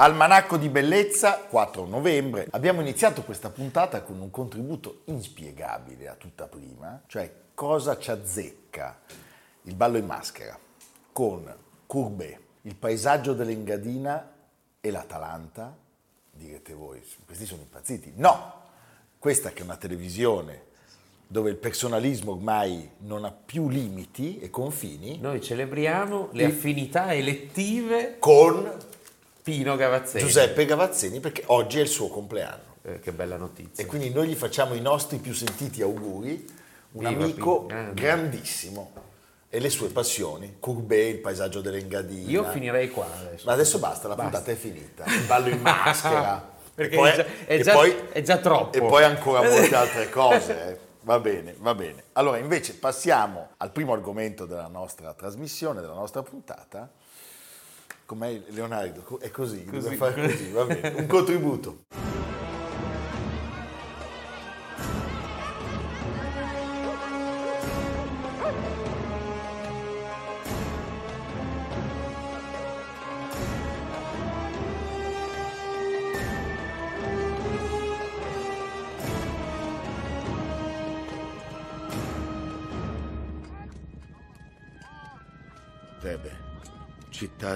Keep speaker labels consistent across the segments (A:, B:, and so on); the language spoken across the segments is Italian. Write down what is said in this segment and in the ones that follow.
A: Almanacco di bellezza, 4 novembre. Abbiamo iniziato questa puntata con un contributo inspiegabile a tutta prima, cioè cosa ci azzecca il ballo in maschera con Courbet, il paesaggio dell'Engadina e l'Atalanta. Direte voi, questi sono impazziti. No, questa che è una televisione dove il personalismo ormai non ha più limiti e confini.
B: Noi celebriamo le affinità elettive
A: con
B: Pino Gavazzeni.
A: Giuseppe Gavazzeni perché oggi è il suo compleanno.
B: Eh, che bella notizia.
A: E quindi noi gli facciamo i nostri più sentiti auguri, un Viva amico Pino. grandissimo e le sue passioni, Courbet, il paesaggio dell'Engadina.
B: Io finirei qua adesso.
A: Ma adesso basta, la basta. puntata è finita. Il ballo in maschera.
B: Perché poi, è, già, è, già, poi, è, già, troppo.
A: E poi ancora molte altre cose. Eh. Va bene, va bene. Allora invece passiamo al primo argomento della nostra trasmissione, della nostra puntata, Com'è Leonardo? È così, così. fare così, va bene. Un contributo.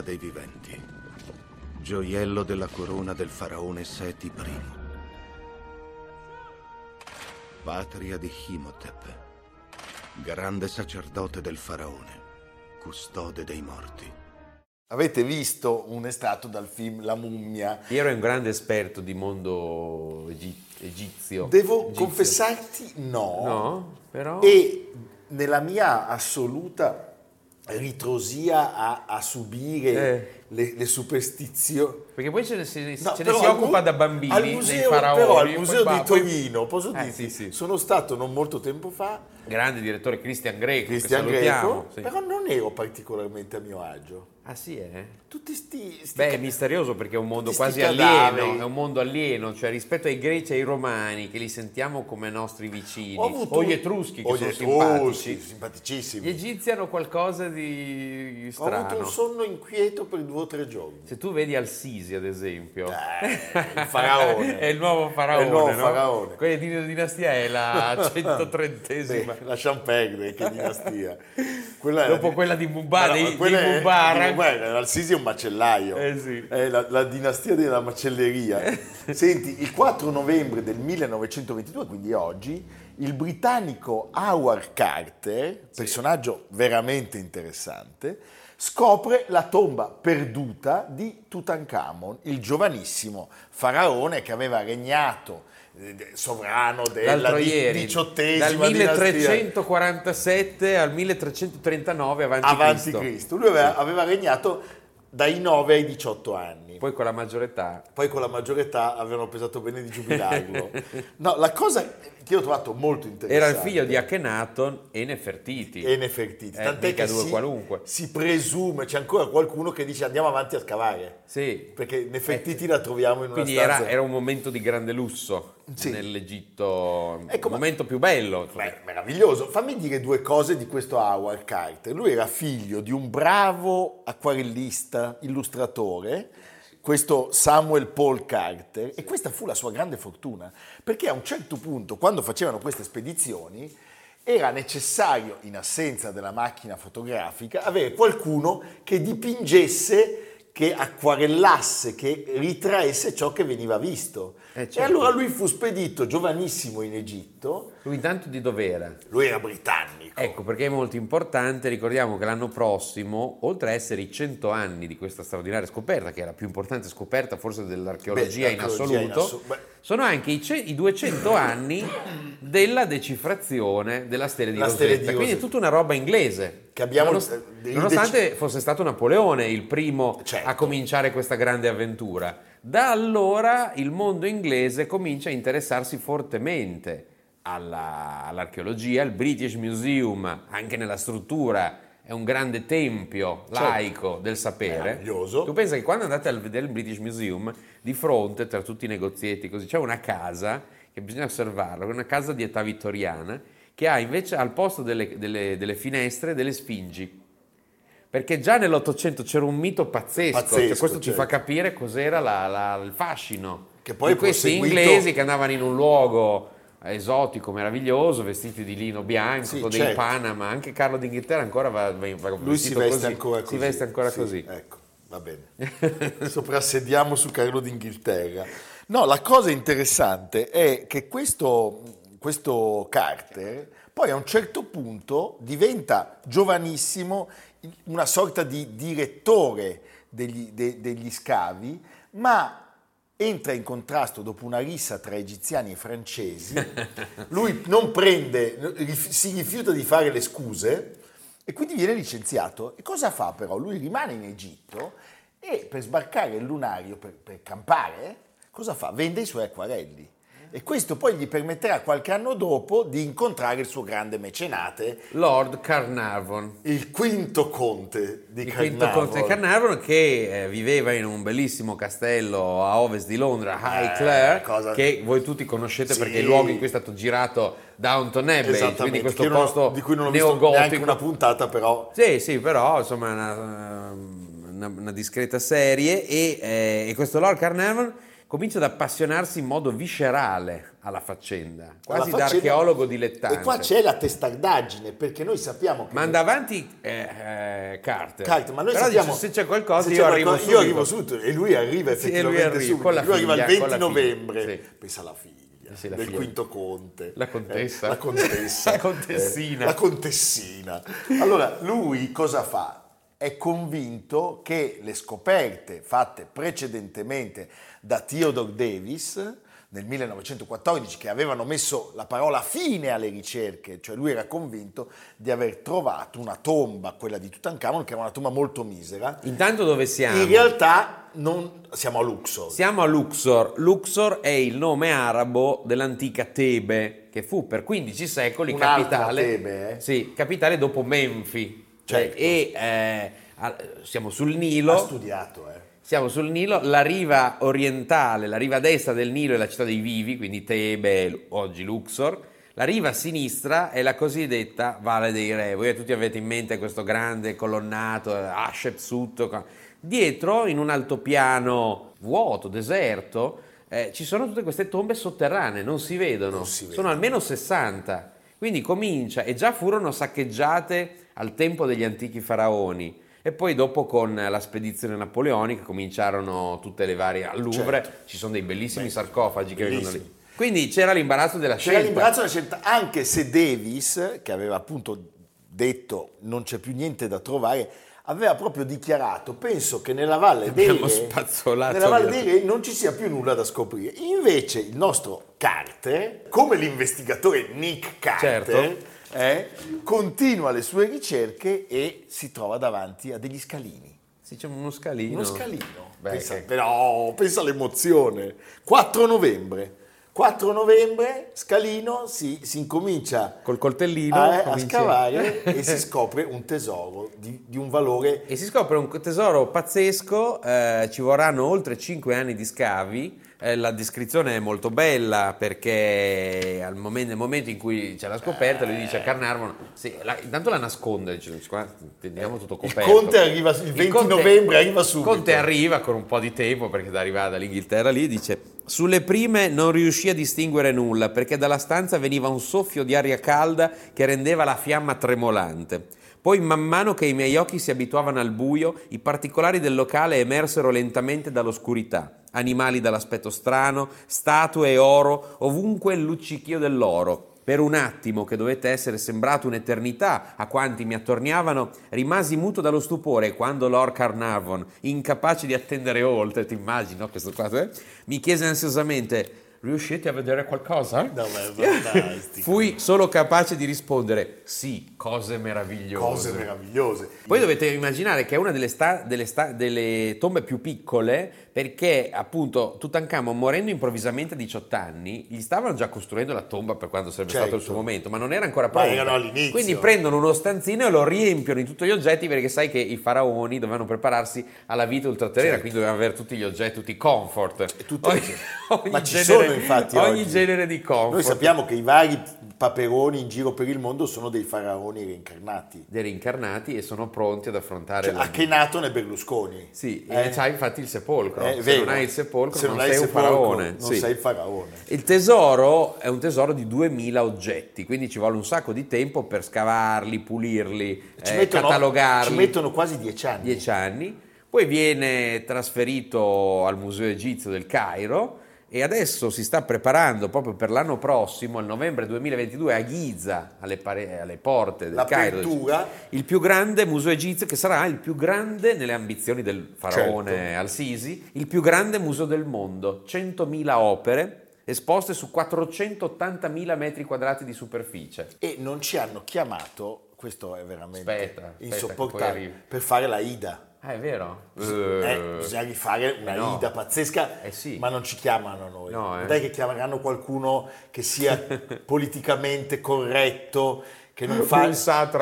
C: Dei viventi, gioiello della corona del faraone Seti I, patria di Himotep, grande sacerdote del faraone, custode dei morti.
A: Avete visto un estratto dal film La mummia?
B: Io ero un grande esperto di mondo egizio.
A: Devo
B: egizio.
A: confessarti no.
B: No, però...
A: E nella mia assoluta ritrosia a, a subire eh. le, le, superstizioni.
B: Perché poi ce ne, si, no, ce ne si occupa da bambini,
A: al museo, Però al museo di Torino, posso
B: eh,
A: dirti,
B: sì, sì.
A: sono stato non molto tempo fa.
B: Grande direttore Cristian Greco,
A: Cristian Greco, sì. però non ero particolarmente a mio agio.
B: Ah sì, eh?
A: Tutti sti, sti
B: Beh, è misterioso perché è un mondo quasi alieno, è un mondo alieno, cioè rispetto ai greci e ai romani che li sentiamo come nostri vicini, o gli etruschi che
A: o
B: sono
A: simpatici. simpaticissimi.
B: Gli egizi hanno qualcosa di strano.
A: Ho avuto un sonno inquieto per due o tre giorni.
B: Se tu vedi Al-Sisi, ad esempio,
A: eh, il faraone.
B: è il nuovo faraone,
A: è il nuovo
B: no?
A: faraone.
B: Quella di dinastia è la 130esima.
A: Beh, lasciamo perdere che dinastia.
B: Quella Dopo di... quella di Mubarak, no, di, di Mubarak.
A: Guarda, Al-Sisi è un macellaio,
B: eh sì.
A: è la, la, dinastia della macelleria. Senti, il 4 novembre del 1922, quindi oggi, il britannico Howard Carter, personaggio sì. veramente interessante, scopre la tomba perduta di Tutankhamon, il giovanissimo faraone che aveva regnato eh, sovrano della diciottesima
B: dal 1347 dinastia. al 1339 avanti,
A: avanti Cristo. Cristo. Lui aveva, aveva, regnato dai 9 ai 18 anni.
B: Poi con la maggiore età.
A: Poi con la maggiore età avevano pensato bene di giubilarlo. no, la cosa che ho trovato molto interessante.
B: Era il figlio di Akhenaton e Nefertiti.
A: E Nefertiti.
B: Eh,
A: Tant'è che
B: si, qualunque.
A: si presume, c'è ancora qualcuno che dice andiamo avanti a scavare.
B: Sì.
A: Perché Nefertiti eh, la troviamo in una
B: quindi
A: stanza.
B: Quindi era, un momento di grande lusso sì. nell'Egitto, ecco, il momento più bello.
A: Beh, meraviglioso. Fammi dire due cose di questo Howard Carter. Lui era figlio di un bravo acquarellista, illustratore, questo Samuel Paul Carter, e questa fu la sua grande fortuna, perché a un certo punto, quando facevano queste spedizioni, era necessario, in assenza della macchina fotografica, avere qualcuno che dipingesse che acquarellasse, che ritraesse ciò che veniva visto. Eh, certo. E allora lui fu spedito giovanissimo in Egitto.
B: Lui intanto di dov'era?
A: Lui era britannico.
B: Ecco, perché è molto importante, ricordiamo che l'anno prossimo, oltre a essere i 100 anni di questa straordinaria scoperta, che è la più importante scoperta forse dell'archeologia Beh, in assoluto, in assu- sono anche i, ce- i, 200 anni della decifrazione della stella di, Rosetta. Stella di Rosetta. Quindi è tutta una roba inglese.
A: Che abbiamo
B: Nonost- nonostante dec- fosse stato Napoleone il primo certo. a cominciare questa grande avventura. Da allora il mondo inglese comincia a interessarsi fortemente alla, all'archeologia, il British Museum, anche nella struttura, è un grande tempio certo. laico certo. del sapere.
A: Meraviglioso.
B: Tu pensi che quando andate a vedere il British Museum, di fronte, tra tutti i negozietti, così, c'è una casa che bisogna osservarla, una casa di età vittoriana, che ha invece al posto delle, delle, delle finestre delle sfingi. Perché già nell'Ottocento c'era un mito pazzesco, pazzesco cioè questo certo. ci fa capire cos'era la, la, il fascino che poi di questi proseguito... inglesi che andavano in un luogo esotico, meraviglioso, vestiti di lino bianco, sì, con certo. dei Panama, anche Carlo d'Inghilterra ancora va, va
A: Lui si veste
B: così.
A: ancora così.
B: Si veste ancora
A: sì,
B: così.
A: Ecco, va bene. Soprassediamo su Carlo d'Inghilterra. No, la cosa interessante è che questo, questo Carter poi a un certo punto diventa giovanissimo una sorta di direttore degli, de, degli scavi, ma entra in contrasto dopo una rissa tra egiziani e francesi, lui non prende, si rifiuta di fare le scuse e quindi viene licenziato. E cosa fa però? Lui rimane in Egitto e per sbarcare il lunario, per, per campare, cosa fa? Vende i suoi acquarelli e questo poi gli permetterà qualche anno dopo di incontrare il suo grande mecenate.
B: Lord Carnarvon.
A: Il quinto conte di
B: il
A: Carnarvon
B: quinto conte di Carnarvon. Che eh, viveva in un bellissimo castello a ovest di Londra Highclere eh, cosa... che voi tutti conoscete sì. perché è il luogo in cui è stato girato Downton Abbey quindi questo posto
A: di cui non ho visto neanche una puntata però.
B: Sì sì però insomma una, una, una discreta serie. E, eh, e questo Lord Carnarvon comincia ad appassionarsi in modo viscerale alla faccenda, quasi alla faccenda, da archeologo dilettante.
A: E qua c'è la testardaggine, perché noi sappiamo che...
B: Manda avanti eh, eh, Carter.
A: Carter, ma noi
B: Però
A: sappiamo...
B: Dice, se c'è qualcosa
A: se
B: io,
A: c'è
B: arrivo
A: qualcosa, io arrivo subito. E lui arriva effettivamente sì, lui arriva, subito. Lui arriva il 20 novembre. Sì. Pensa alla figlia. Sì, del figlia. quinto conte.
B: La contessa.
A: Eh, la contessa.
B: la contessina.
A: Eh, la contessina. Allora, lui cosa fa? È convinto che le scoperte fatte precedentemente da Theodore Davis nel 1914 che avevano messo la parola fine alle ricerche, cioè lui era convinto di aver trovato una tomba, quella di Tutankhamon, che era una tomba molto misera.
B: Intanto dove siamo?
A: In realtà non, siamo a Luxor.
B: Siamo a Luxor. Luxor è il nome arabo dell'antica Tebe, che fu per 15 secoli
A: Un'altra
B: capitale,
A: Tebe, eh?
B: sì, capitale dopo Menfi.
A: Certo.
B: E eh, siamo sul Nilo. Ha
A: studiato, eh.
B: Siamo sul Nilo, la riva orientale, la riva destra del Nilo è la città dei Vivi, quindi Tebe, oggi Luxor. La riva sinistra è la cosiddetta Valle dei Re. Voi tutti avete in mente questo grande colonnato, Hatshepsut. Dietro, in un altopiano vuoto, deserto, eh, ci sono tutte queste tombe sotterranee, non si vedono.
A: Non si
B: sono almeno 60. Quindi comincia, e già furono saccheggiate al tempo degli antichi faraoni e poi dopo con la spedizione napoleonica cominciarono tutte le varie al Louvre, certo. ci sono dei bellissimi Beh, sarcofagi che vengono lì. Quindi c'era l'imbarazzo della scelta.
A: C'era l'imbarazzo della scelta, anche se Davis, che aveva appunto detto non c'è più niente da trovare, aveva proprio dichiarato, penso che nella Valle dei Re, nella Valle dei Re non ci sia più nulla da scoprire. Invece il nostro Carter, come l'investigatore Nick Carter, certo eh, continua le sue ricerche e si trova davanti a degli scalini.
B: Si c'è uno scalino.
A: Uno scalino. Beh, pensa, che... Però pensa all'emozione. 4 novembre. 4 novembre, scalino, si, si incomincia
B: col coltellino
A: a, a scavare e si scopre un tesoro di, di, un valore.
B: E si scopre un tesoro pazzesco, eh, ci vorranno oltre 5 anni di scavi eh, la descrizione è molto bella perché momento, nel momento in cui c'è la scoperta lui dice a Carnarvon, sì, la, intanto la nasconde, dice, teniamo tutto coperto.
A: Il Conte arriva il 20 il Conte, novembre, arriva subito.
B: Conte arriva con un po' di tempo perché arriva dall'Inghilterra lì dice sulle prime non riuscì a distinguere nulla perché dalla stanza veniva un soffio di aria calda che rendeva la fiamma tremolante. Poi, man mano che i miei occhi si abituavano al buio, i particolari del locale emersero lentamente dall'oscurità. Animali dall'aspetto strano, statue e oro, ovunque il luccichio dell'oro. Per un attimo, che dovette essere sembrato un'eternità a quanti mi attorniavano, rimasi muto dallo stupore quando Lord Carnarvon, incapace di attendere oltre, ti immagini no, questo qua, eh, mi chiese ansiosamente riuscite a vedere qualcosa?
A: No.
B: Fui solo capace di rispondere sì, cose meravigliose.
A: Cose meravigliose.
B: Poi dovete immaginare che è una delle, sta- delle sta- delle tombe più piccole perché appunto Tutankhamon morendo improvvisamente a 18 anni gli stavano già costruendo la tomba per quando sarebbe
A: Certo.
B: stato il suo momento ma non era ancora pronta
A: erano all'inizio.
B: quindi prendono uno stanzino e lo riempiono di tutti gli oggetti perché sai che i faraoni dovevano prepararsi alla vita ultraterrena
A: Certo.
B: quindi dovevano avere tutti gli oggetti tutti i comfort
A: tutte-
B: ogni, ogni
A: Ma ci
B: genere,
A: sono infatti
B: ogni
A: oggi.
B: genere di comfort
A: Noi sappiamo che i vari paperoni in giro per il mondo sono dei faraoni reincarnati.
B: dei reincarnati e sono pronti ad affrontare
A: Cioè,
B: la-
A: è Berlusconi.
B: Sì,
A: Eh?
B: e c'hai infatti il sepolcro.
A: È
B: Se
A: vero.
B: non hai il sepolcro,
A: Se
B: non,
A: il
B: sei un
A: sepolcro,
B: faraone.
A: Non
B: Sì.
A: sei il faraone.
B: Il tesoro è un tesoro di 2000 oggetti, quindi ci vuole un sacco di tempo per scavarli, pulirli,
A: Ci,
B: eh,
A: mettono,
B: catalogarli.
A: ci mettono quasi dieci anni.
B: 10 anni. Poi viene trasferito al Museo Egizio del Cairo e adesso si sta preparando proprio per l'anno prossimo, il novembre 2022, a Giza, alle, pare- alle porte del Cairo, il più grande museo egizio che sarà il più grande nelle ambizioni del faraone
A: Certo.
B: al-Sisi, il più grande museo del mondo, 100.000 opere esposte su 480.000 metri quadrati di superficie.
A: e non ci hanno chiamato, questo è veramente
B: Aspetta, aspetta
A: insopportabile,
B: arrivi.
A: per fare la Ida.
B: Ah, è vero?
A: Eh, bisogna rifare una
B: eh no.
A: Ida pazzesca,
B: Eh sì.
A: ma non ci chiamano noi.
B: No, eh.
A: Dai che chiameranno qualcuno che sia politicamente corretto, che non fa...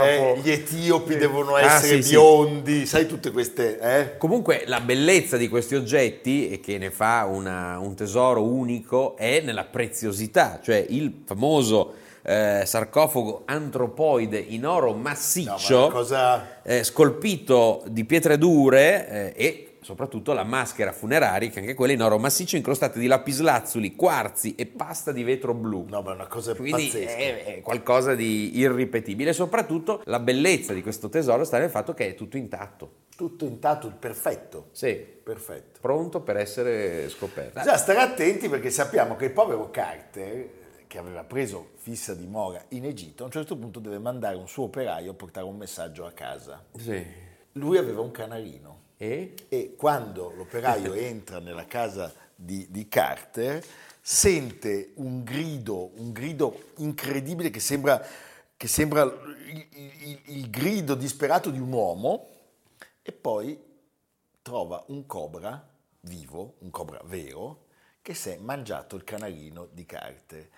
A: Eh, gli etiopi devono
B: Ah,
A: essere
B: sì, sì.
A: biondi, sai tutte queste... Eh?
B: Comunque la bellezza di questi oggetti e che ne fa una- un tesoro unico è nella preziosità, cioè il famoso eh, sarcofago antropoide in oro
A: No, ma
B: massiccio
A: una cosa...
B: eh, scolpito di pietre dure eh, e soprattutto la maschera funeraria che anche quella in oro massiccio incrostate di lapislazzuli, quarzi e pasta di vetro blu.
A: No, ma è una cosa
B: Quindi
A: pazzesca.
B: è, è qualcosa di irripetibile e soprattutto la bellezza di questo tesoro sta nel fatto che è tutto intatto.
A: Tutto intatto, perfetto.
B: Sì,
A: Perfetto.
B: pronto per essere scoperto.
A: Bisogna stare attenti perché sappiamo che il povero Carter, che aveva preso fissa dimora in Egitto, a un certo punto deve mandare un suo operaio a portare un messaggio a casa.
B: Sì.
A: Lui aveva un canarino
B: E?
A: e quando l'operaio entra nella casa di, di Carter sente un grido, un grido incredibile che sembra, che sembra il, il- il grido disperato di un uomo e poi trova un cobra vivo, un cobra vero, che si è mangiato il canarino di Carter.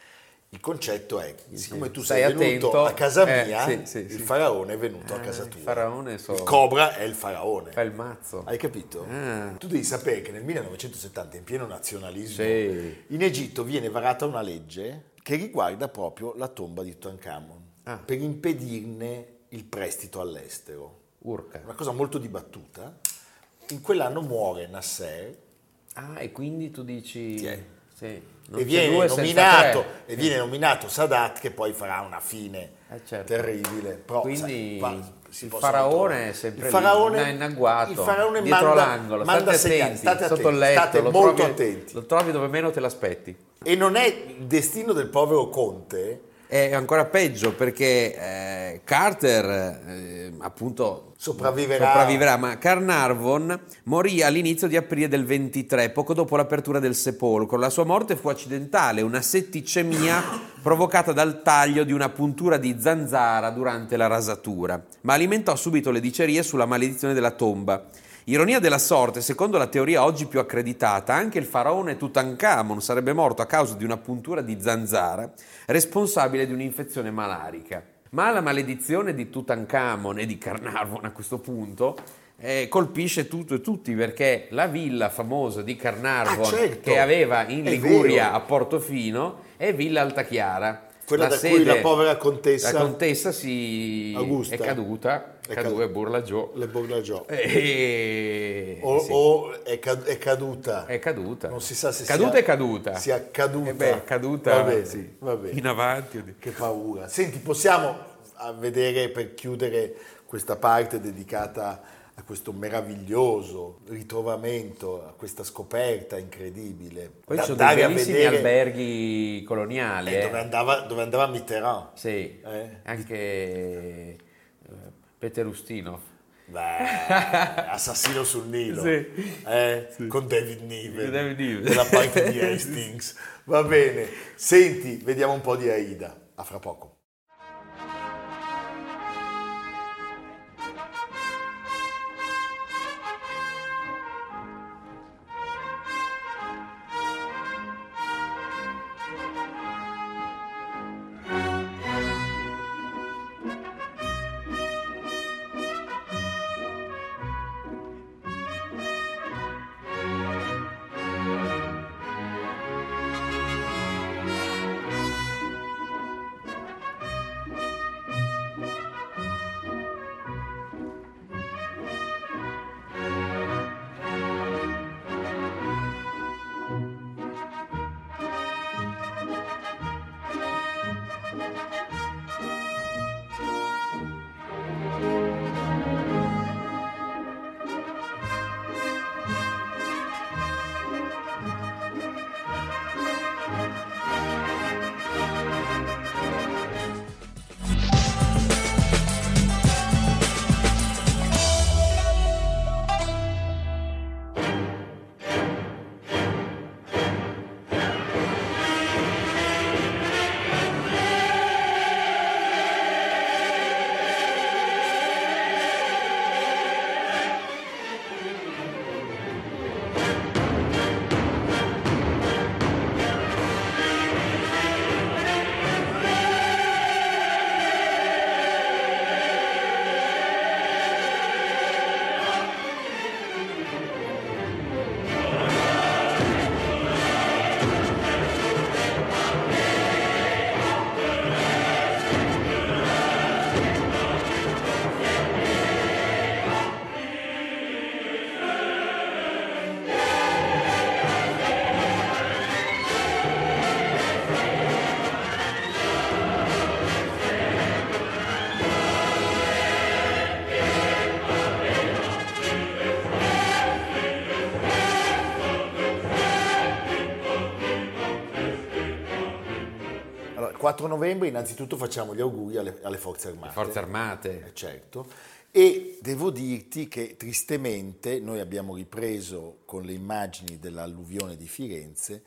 A: Il concetto è, siccome tu
B: Stai
A: sei venuto
B: attento.
A: a casa
B: Eh,
A: mia,
B: sì, sì,
A: il
B: sì.
A: faraone è venuto a
B: Ah,
A: casa
B: il
A: tua.
B: faraone so-
A: Il cobra è il faraone.
B: Fa il mazzo.
A: Hai capito?
B: Ah.
A: Tu devi sapere che nel 1970, in pieno nazionalismo,
B: Sì.
A: in Egitto viene varata una legge che riguarda proprio la tomba di Tutankhamon,
B: Ah.
A: per impedirne il prestito all'estero.
B: Urca.
A: Una cosa molto dibattuta. In quell'anno muore Nasser
B: Ah, e quindi tu dici...
A: È?
B: Sì.
A: E viene, nominato, e viene nominato Sadat che poi farà una fine
B: Eh, certo.
A: terribile. Però,
B: Quindi
A: sai,
B: il faraone è sempre
A: il faraone,
B: lì, in agguato,
A: il faraone
B: dietro
A: manda,
B: l'angolo,
A: manda
B: state
A: segnali,
B: attenti,
A: state
B: sotto il
A: attenti,
B: letto,
A: state molto
B: trovi,
A: attenti.
B: Lo trovi dove meno te l'aspetti.
A: E non è il destino del povero conte
B: È ancora peggio perché eh, Carter eh, appunto
A: Sopravviverà.
B: sopravviverà, ma Carnarvon morì all'inizio di aprile del 23, poco dopo l'apertura del sepolcro. La sua morte fu accidentale, una setticemia provocata dal taglio di una puntura di zanzara durante la rasatura, ma alimentò subito le dicerie sulla maledizione della tomba. Ironia della sorte, secondo la teoria oggi più accreditata, anche il faraone Tutankhamon sarebbe morto a causa di una puntura di zanzara responsabile di un'infezione malarica. Ma la maledizione di Tutankhamon e di Carnarvon a questo punto eh, colpisce tutto e tutti perché la villa famosa di Carnarvon
A: Ah, certo.
B: che aveva in Liguria a Portofino è Villa Altachiara.
A: Quella da cui la povera contessa-
B: la contessa si
A: Augusta.
B: è caduta,
A: È
B: cadu-
A: cadu-
B: burla giù.
A: le Borlagio
B: E...
A: o,
B: sì.
A: o è, cad- è caduta
B: È caduta.
A: non si sa se
B: caduta
A: sia,
B: è caduta.
A: sia caduta
B: Eh beh, caduta
A: va bene,
B: sì.
A: va bene.
B: in avanti.
A: che paura senti possiamo vedere per chiudere questa parte dedicata a questo meraviglioso ritrovamento, a questa scoperta incredibile.
B: Poi
A: Da-
B: ci sono dei bellissimi
A: vedere-
B: alberghi coloniali.
A: eh,
B: eh.
A: dove, andava, dove andava Mitterrand.
B: Sì,
A: Eh?
B: anche eh, Peter Ustinov.
A: Beh, assassino sul Nilo
B: Sì.
A: eh, con David Niven,
B: David Niven.
A: della parte di Hastings. Va bene, senti, vediamo un po' di Aida. A fra poco. 4 novembre innanzitutto facciamo gli auguri alle, alle forze armate.
B: Forze Armate.
A: Eh, certo. E devo dirti che tristemente noi abbiamo ripreso con le immagini dell'alluvione di Firenze,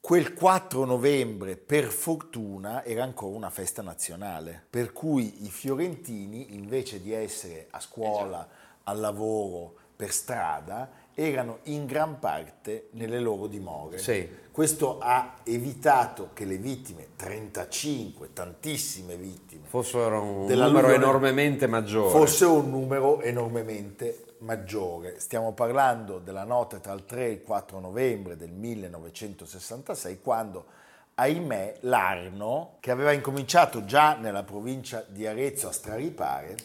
A: quel 4 novembre per fortuna era ancora una festa nazionale, per cui i fiorentini invece di essere a scuola, al lavoro, per strada, erano in gran parte nelle loro dimore.
B: Sì.
A: Questo ha evitato che le vittime, 35, tantissime vittime,
B: Fossero un numero enormemente maggiore.
A: fosse un numero enormemente maggiore. Stiamo parlando della notte tra il 3 e il 4 novembre del 1966, quando, ahimè, l'Arno, che aveva incominciato già nella provincia di Arezzo a straripare,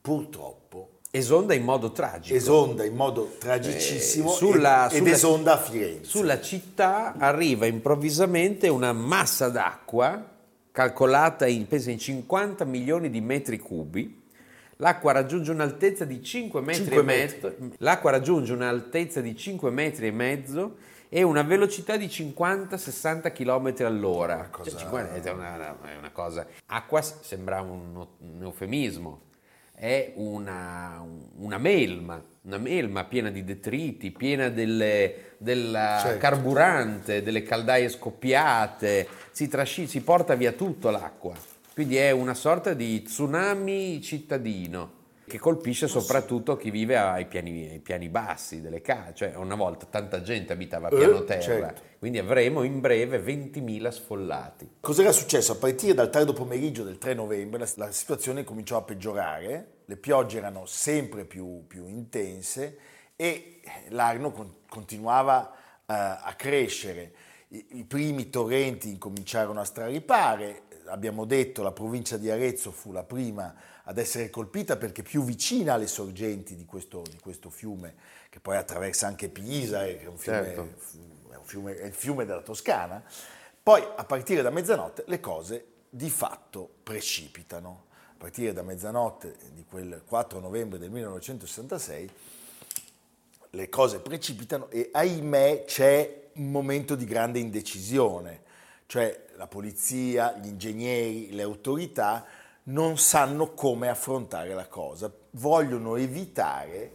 A: purtroppo
B: Esonda in modo tragico.
A: esonda in modo tragicissimo
B: Eh, sulla-
A: ed, ed
B: sulla-
A: esonda a Firenze.
B: Sulla città arriva improvvisamente una massa d'acqua calcolata in, pensa, in 50 milioni di metri cubi. L'acqua raggiunge un'altezza di 5 metri
A: Cinque
B: e mezzo. L'acqua raggiunge un'altezza di 5 metri e mezzo e una velocità di 50-60 km all'ora.
A: cosa-
B: Cioè, 50 è, una, è una cosa. Acqua sembra un, un eufemismo, è una, una melma, una melma piena di detriti, piena del
A: Certo.
B: carburante, delle caldaie scoppiate, si, trasci- si porta via tutto l'acqua. Quindi è una sorta di tsunami cittadino che colpisce soprattutto chi vive ai piani, ai piani bassi delle case. Cioè, una volta tanta gente abitava a
A: Eh,
B: piano terra,
A: certo.
B: quindi avremo in breve 20.000 sfollati.
A: Cos'era successo? A partire dal tardo pomeriggio del 3 novembre la, la situazione cominciò a peggiorare, le piogge erano sempre più, più intense e l'Arno con- continuava eh, a crescere. I, I primi torrenti incominciarono a straripare, abbiamo detto la provincia di Arezzo fu la prima ad essere colpita perché più vicina alle sorgenti di questo, di questo fiume, che poi attraversa anche Pisa, che è un fiume
B: Certo.
A: è, un fiume- è il fiume della Toscana. Poi a partire da mezzanotte le cose di fatto precipitano. partire da mezzanotte di quel 4 novembre del 1966, le cose precipitano e ahimè c'è un momento di grande indecisione, cioè la polizia, gli ingegneri, le autorità non sanno come affrontare la cosa, vogliono evitare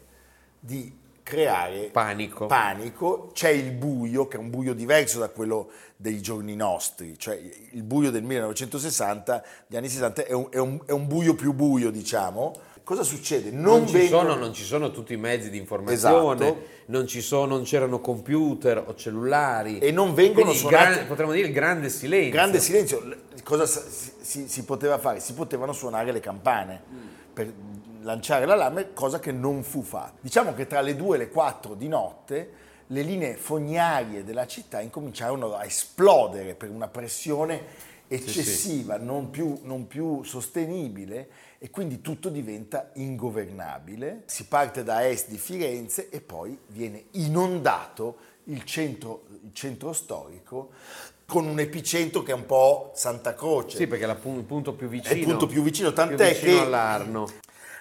A: di creare
B: panico.
A: panico. C'è il buio, che è un buio diverso da quello dei giorni nostri, cioè il buio del 1960, gli anni 60 è un, è un, è un buio più buio, diciamo. Cosa succede?
B: Non, non, ci vengono... sono, non, ci sono, tutti i mezzi di informazione, esatto. non, sono, non, c'erano computer o cellulari.
A: E non vengono
B: Quindi suonati... Gran, potremmo dire il grande silenzio.
A: Grande silenzio. Cosa si, si, si poteva fare? Si potevano suonare le campane. Mm. Per, lanciare l'allarme, cosa che non fu fatta. Diciamo che tra le 2 e le 4 di notte le linee fognarie della città incominciarono a esplodere per una pressione eccessiva, sì, sì. Non, più, non più sostenibile e quindi tutto diventa ingovernabile. Si parte da est di Firenze e poi viene inondato il centro, il centro storico con un epicentro che è un po' Santa Croce.
B: Sì, perché è il punto più vicino. È
A: il punto più vicino, tant'è
B: più vicino
A: che
B: all'Arno.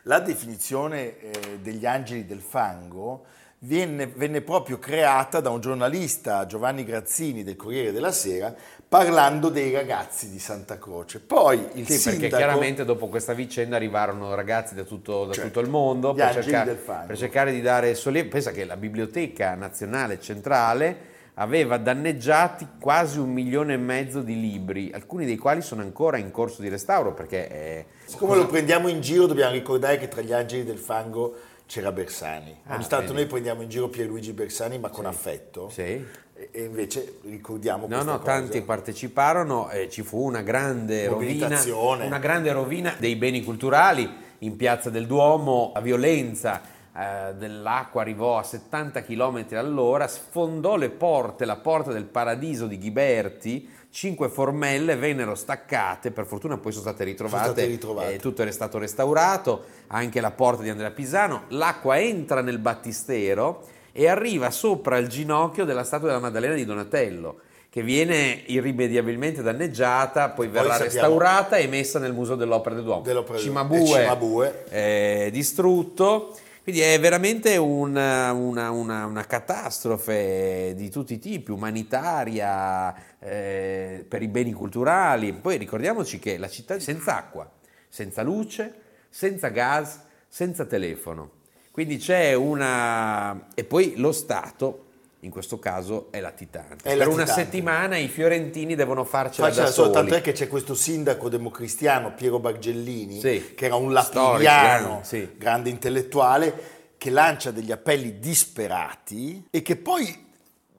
A: La definizione eh, degli angeli del fango venne, venne, proprio creata da un giornalista, Giovanni Grazzini, del Corriere della Sera, parlando dei ragazzi di Santa Croce. Poi il
B: sì,
A: sindaco...
B: perché chiaramente dopo questa vicenda arrivarono ragazzi da tutto, da cioè, tutto il mondo per cercare, per cercare, di dare sollievo. Pensa che la Biblioteca Nazionale Centrale aveva danneggiati quasi un milione e mezzo di libri, alcuni dei quali sono ancora in corso di restauro perché... È...
A: Siccome lo prendiamo in giro dobbiamo ricordare che tra gli angeli del fango c'era Bersani. Ah, Ogni tanto noi prendiamo in giro Pierluigi Bersani ma con
B: sì.
A: affetto.
B: Sì.
A: E invece ricordiamo
B: No, no,
A: cosa.
B: tanti parteciparono e ci fu una grande rovina, una grande rovina dei beni culturali in Piazza del Duomo, la violenza eh, dell'acqua arrivò a 70 km all'ora, sfondò le porte, la porta del paradiso di Ghiberti, cinque formelle vennero staccate, per fortuna poi sono state ritrovate, sono state ritrovate. e tutto è stato restaurato, anche la porta di Andrea Pisano, l'acqua entra nel battistero e arriva sopra il ginocchio della statua della Maddalena di Donatello che viene irrimediabilmente danneggiata, poi, poi verrà restaurata e messa nel Museo dell'Opera del Duomo.
A: Dell'Opera
B: Cimabue,
A: Cimabue.
B: è distrutto quindi è veramente una, una, una, una catastrofe di tutti i tipi, umanitaria, eh, per i beni culturali. Poi ricordiamoci che la città è senza acqua, senza luce, senza gas, senza telefono. Quindi c'è una... e poi lo Stato in questo caso è latitante. È per latitante. una settimana i fiorentini devono farcela Faccia da soli.
A: Tanto è che c'è questo sindaco democristiano, Piero Bargellini, sì. che era un latiniano, sì. grande intellettuale, che lancia degli appelli disperati e che poi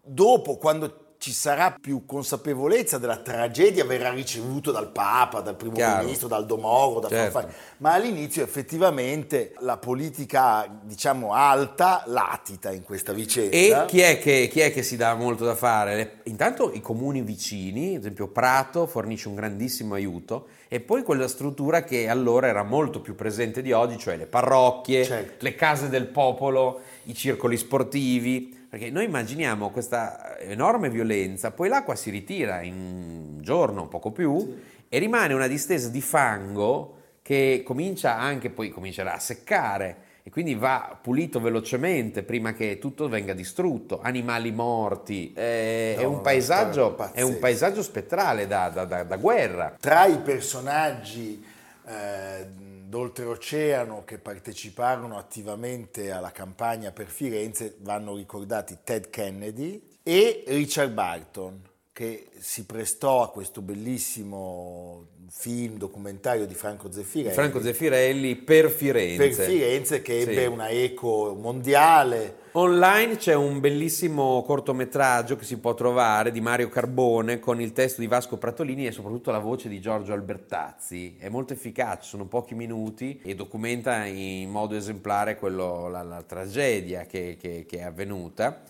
A: dopo, quando ci sarà più consapevolezza della tragedia verrà ricevuto dal Papa, dal primo Chiaro. ministro, dal Domoro, da certo. ma all'inizio effettivamente la politica diciamo alta latita in questa vicenda.
B: E chi è, che, chi è che si dà molto da fare? Intanto i comuni vicini, ad esempio Prato fornisce un grandissimo aiuto e poi quella struttura che allora era molto più presente di oggi, cioè le parrocchie, certo. le case del popolo, i circoli sportivi perché noi immaginiamo questa enorme violenza, poi l'acqua si ritira in un giorno, poco più, sì. e rimane una distesa di fango che comincia anche, poi comincerà a seccare e quindi va pulito velocemente prima che tutto venga distrutto, animali morti, è, no, è, un, paesaggio, è un, paesaggio, spettrale da, da, da, da guerra.
A: Tra i personaggi eh, d'oltreoceano che parteciparono attivamente alla campagna per Firenze vanno ricordati Ted Kennedy e Richard Barton che si prestò a questo bellissimo film documentario di Franco Zeffirelli.
B: Franco Zeffirelli per Firenze.
A: Per Firenze che ebbe sì. una eco mondiale.
B: Online c'è un bellissimo cortometraggio che si può trovare di Mario Carbone con il testo di Vasco Pratolini e soprattutto la voce di Giorgio Albertazzi. È molto efficace, sono pochi minuti e documenta in modo esemplare quello, la, la, tragedia che, che, che è avvenuta.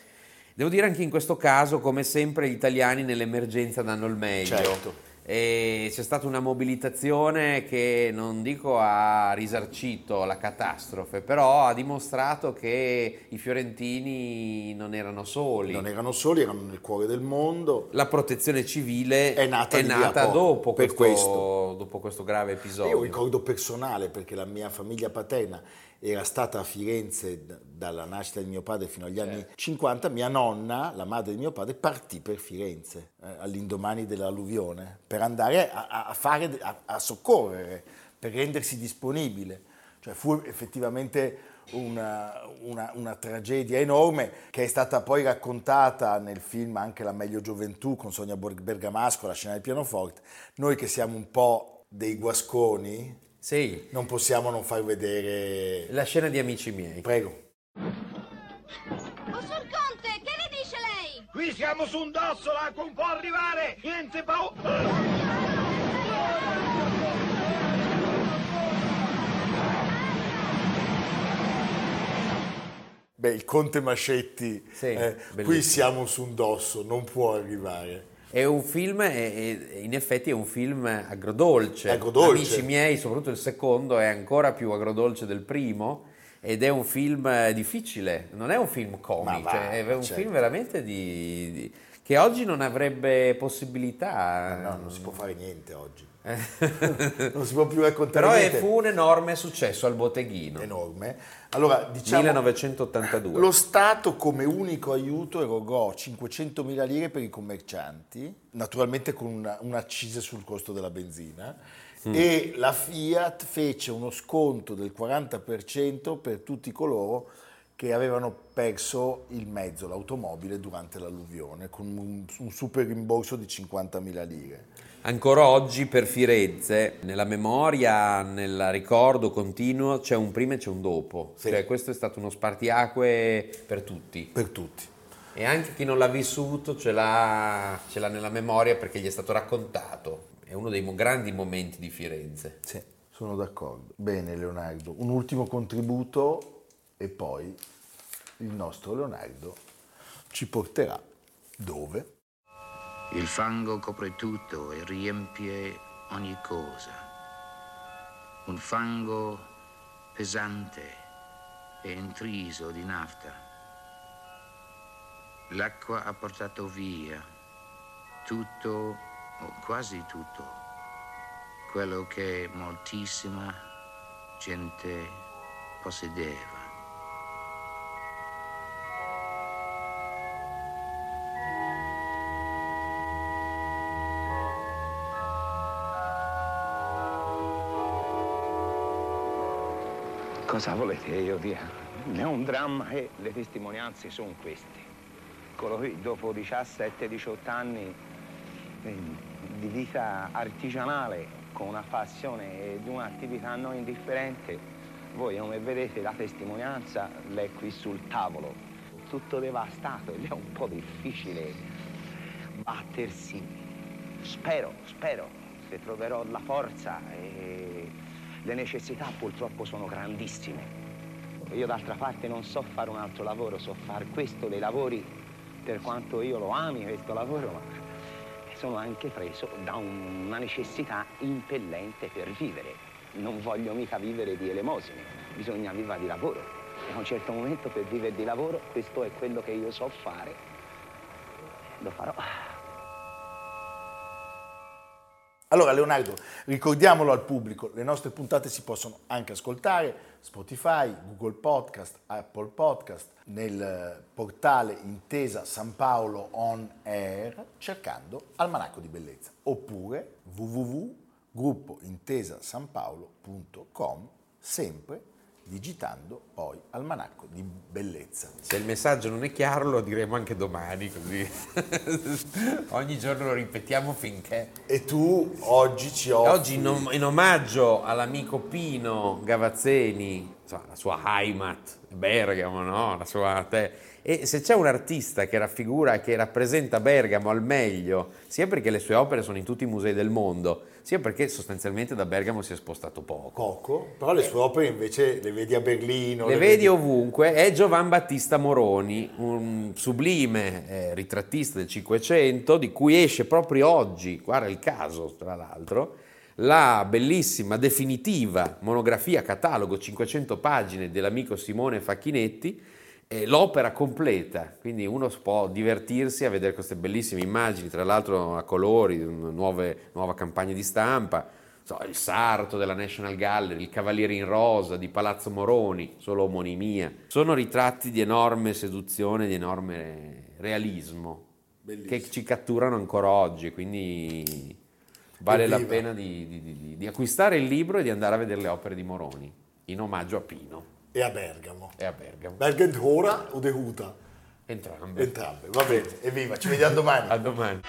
B: Devo dire anche in questo caso, come sempre, gli italiani nell'emergenza danno il meglio.
A: Certo.
B: e c'è stata una mobilitazione che non dico ha risarcito la catastrofe, però ha dimostrato che i fiorentini non erano soli.
A: Non erano soli, erano nel cuore del mondo.
B: La protezione civile
A: È nata
B: è nata dopo, questo,
A: questo.
B: dopo questo grave
A: Io
B: episodio.
A: ho un ricordo personale perché la mia famiglia paterna era stata a Firenze d- dalla nascita di mio padre fino agli anni 50. Mia nonna, la madre di mio padre, partì per Firenze eh, all'indomani dell'alluvione per andare a, a- fare, a, a soccorrere, per rendersi disponibile. Cioè fu effettivamente una, una- una tragedia enorme che è stata poi raccontata nel film anche La meglio gioventù con Sonia Bergamasco, la scena del pianoforte. Noi che siamo un po' dei guasconi,
B: Sì,
A: non possiamo non far vedere.
B: la scena di amici miei.
A: Prego.
D: Oh, Sur Conte, che ne dice lei?
E: Qui siamo su un dosso, l'acqua non può arrivare, niente paura.
A: Beh, il Conte Mascetti,
B: Sì,
A: eh, qui siamo su un dosso, non può arrivare.
B: È un film, e- e- in effetti è un film agrodolce.
A: Agrodolce.
B: Amici miei, soprattutto il secondo, è ancora più agrodolce del primo ed è un film eh, difficile, non è un film comico, cioè, è un
A: certo.
B: film veramente di, di- che oggi non avrebbe possibilità.
A: No, non si può fare niente oggi. non si può più raccontare
B: Però
A: niente.
B: fu un enorme successo al botteghino.
A: enorme. Allora, diciamo,
B: 1982.
A: lo Stato come unico aiuto erogò 500.000 lire per i commercianti, naturalmente con una- un'accise sul costo della benzina,
B: Mm.
A: e la Fiat fece uno sconto del 40% per tutti coloro che avevano perso il mezzo, l'automobile, durante l'alluvione, con un, un super rimborso di 50.000 lire.
B: Ancora oggi per Firenze, nella memoria, nel ricordo continuo, c'è un prima e c'è un dopo.
A: Sì.
B: Cioè, questo è stato uno spartiacque per tutti.
A: Per tutti.
B: E anche chi non l'ha vissuto ce l'ha, ce l'ha nella memoria perché gli è stato raccontato. È uno dei grandi momenti di Firenze.
A: Sì, sono d'accordo. Bene Leonardo, un ultimo contributo e poi il nostro Leonardo ci porterà dove?
F: Il fango copre tutto e riempie ogni cosa. Un fango pesante e intriso di nafta. L'acqua ha portato via tutto, o quasi tutto, quello che moltissima gente possedeva.
G: Cosa volete io dia? È un dramma e le testimonianze sono queste. Quello qui dopo 17-18 anni di vita artigianale con una passione di un'attività non indifferente, voi come vedete la testimonianza l'è qui sul tavolo. Tutto devastato ed è un po' difficile battersi. Spero, spero, se troverò la forza e le necessità purtroppo sono grandissime. Io d'altra parte non so fare un altro lavoro, so fare questo dei lavori per quanto io lo ami questo lavoro, ma sono anche preso da un- una necessità impellente per vivere. Non voglio mica vivere di elemosine, bisogna vivere di lavoro. E a un certo momento per vivere di lavoro questo è quello che io so fare. Lo farò.
A: Allora Leonardo, ricordiamolo al pubblico, le nostre puntate si possono anche ascoltare Spotify, Google Podcast, Apple Podcast, nel eh, portale Intesa San Paolo On Air cercando Almanacco di Bellezza oppure www.gruppointesasanpaolo.com sempre digitando poi Almanacco di Bellezza.
B: Se il messaggio non è chiaro lo diremo anche domani, così ogni giorno lo ripetiamo finché
A: E tu oggi ci offri...
B: Oggi in, om- in omaggio all'amico Pino Gavazzeni, insomma, la sua Heimat, Bergamo, no? La sua te- E se c'è un artista che raffigura, che rappresenta Bergamo al meglio, sia perché le sue opere sono in tutti i musei del mondo, sia perché sostanzialmente da Bergamo si è spostato poco.
A: Poco, però le sue opere invece le vedi a Berlino.
B: Le vedi ovunque, è Giovan Battista Moroni, un sublime eh, ritrattista del Cinquecento, di cui esce proprio oggi, guarda il caso tra l'altro, la bellissima, definitiva monografia catalogo 500 pagine dell'amico Simone Facchinetti, l'opera completa, quindi uno può divertirsi a vedere queste bellissime immagini, tra l'altro a colori, nuove, nuova campagna di stampa, so, il sarto della National Gallery, il Cavaliere in Rosa di Palazzo Moroni, solo omonimia. Sono ritratti di enorme seduzione, di enorme realismo, Bellissimo. che ci catturano ancora oggi, quindi vale la pena di, di, di, di, acquistare il libro e di andare a vedere le opere di Moroni, in omaggio a Pino.
A: E a Bergamo.
B: E a Bergamo.
A: Bergamo ora o De Huta?
B: Entrambe.
A: Entrambe, va bene, evviva, ci vediamo domani.
B: a domani.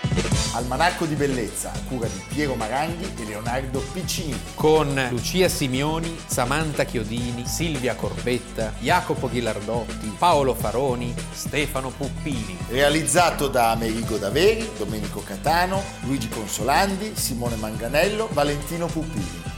A: Almanacco di bellezza, a cura di Piero Maranghi e Leonardo Piccini.
H: Con Lucia Simioni, Samantha Chiodini, Silvia Corbetta, Jacopo Ghilardotti, Paolo Faroni, Stefano Puppini.
A: Realizzato da Amerigo Daveri, Domenico Catano, Luigi Consolandi, Simone Manganello, Valentino Puppini.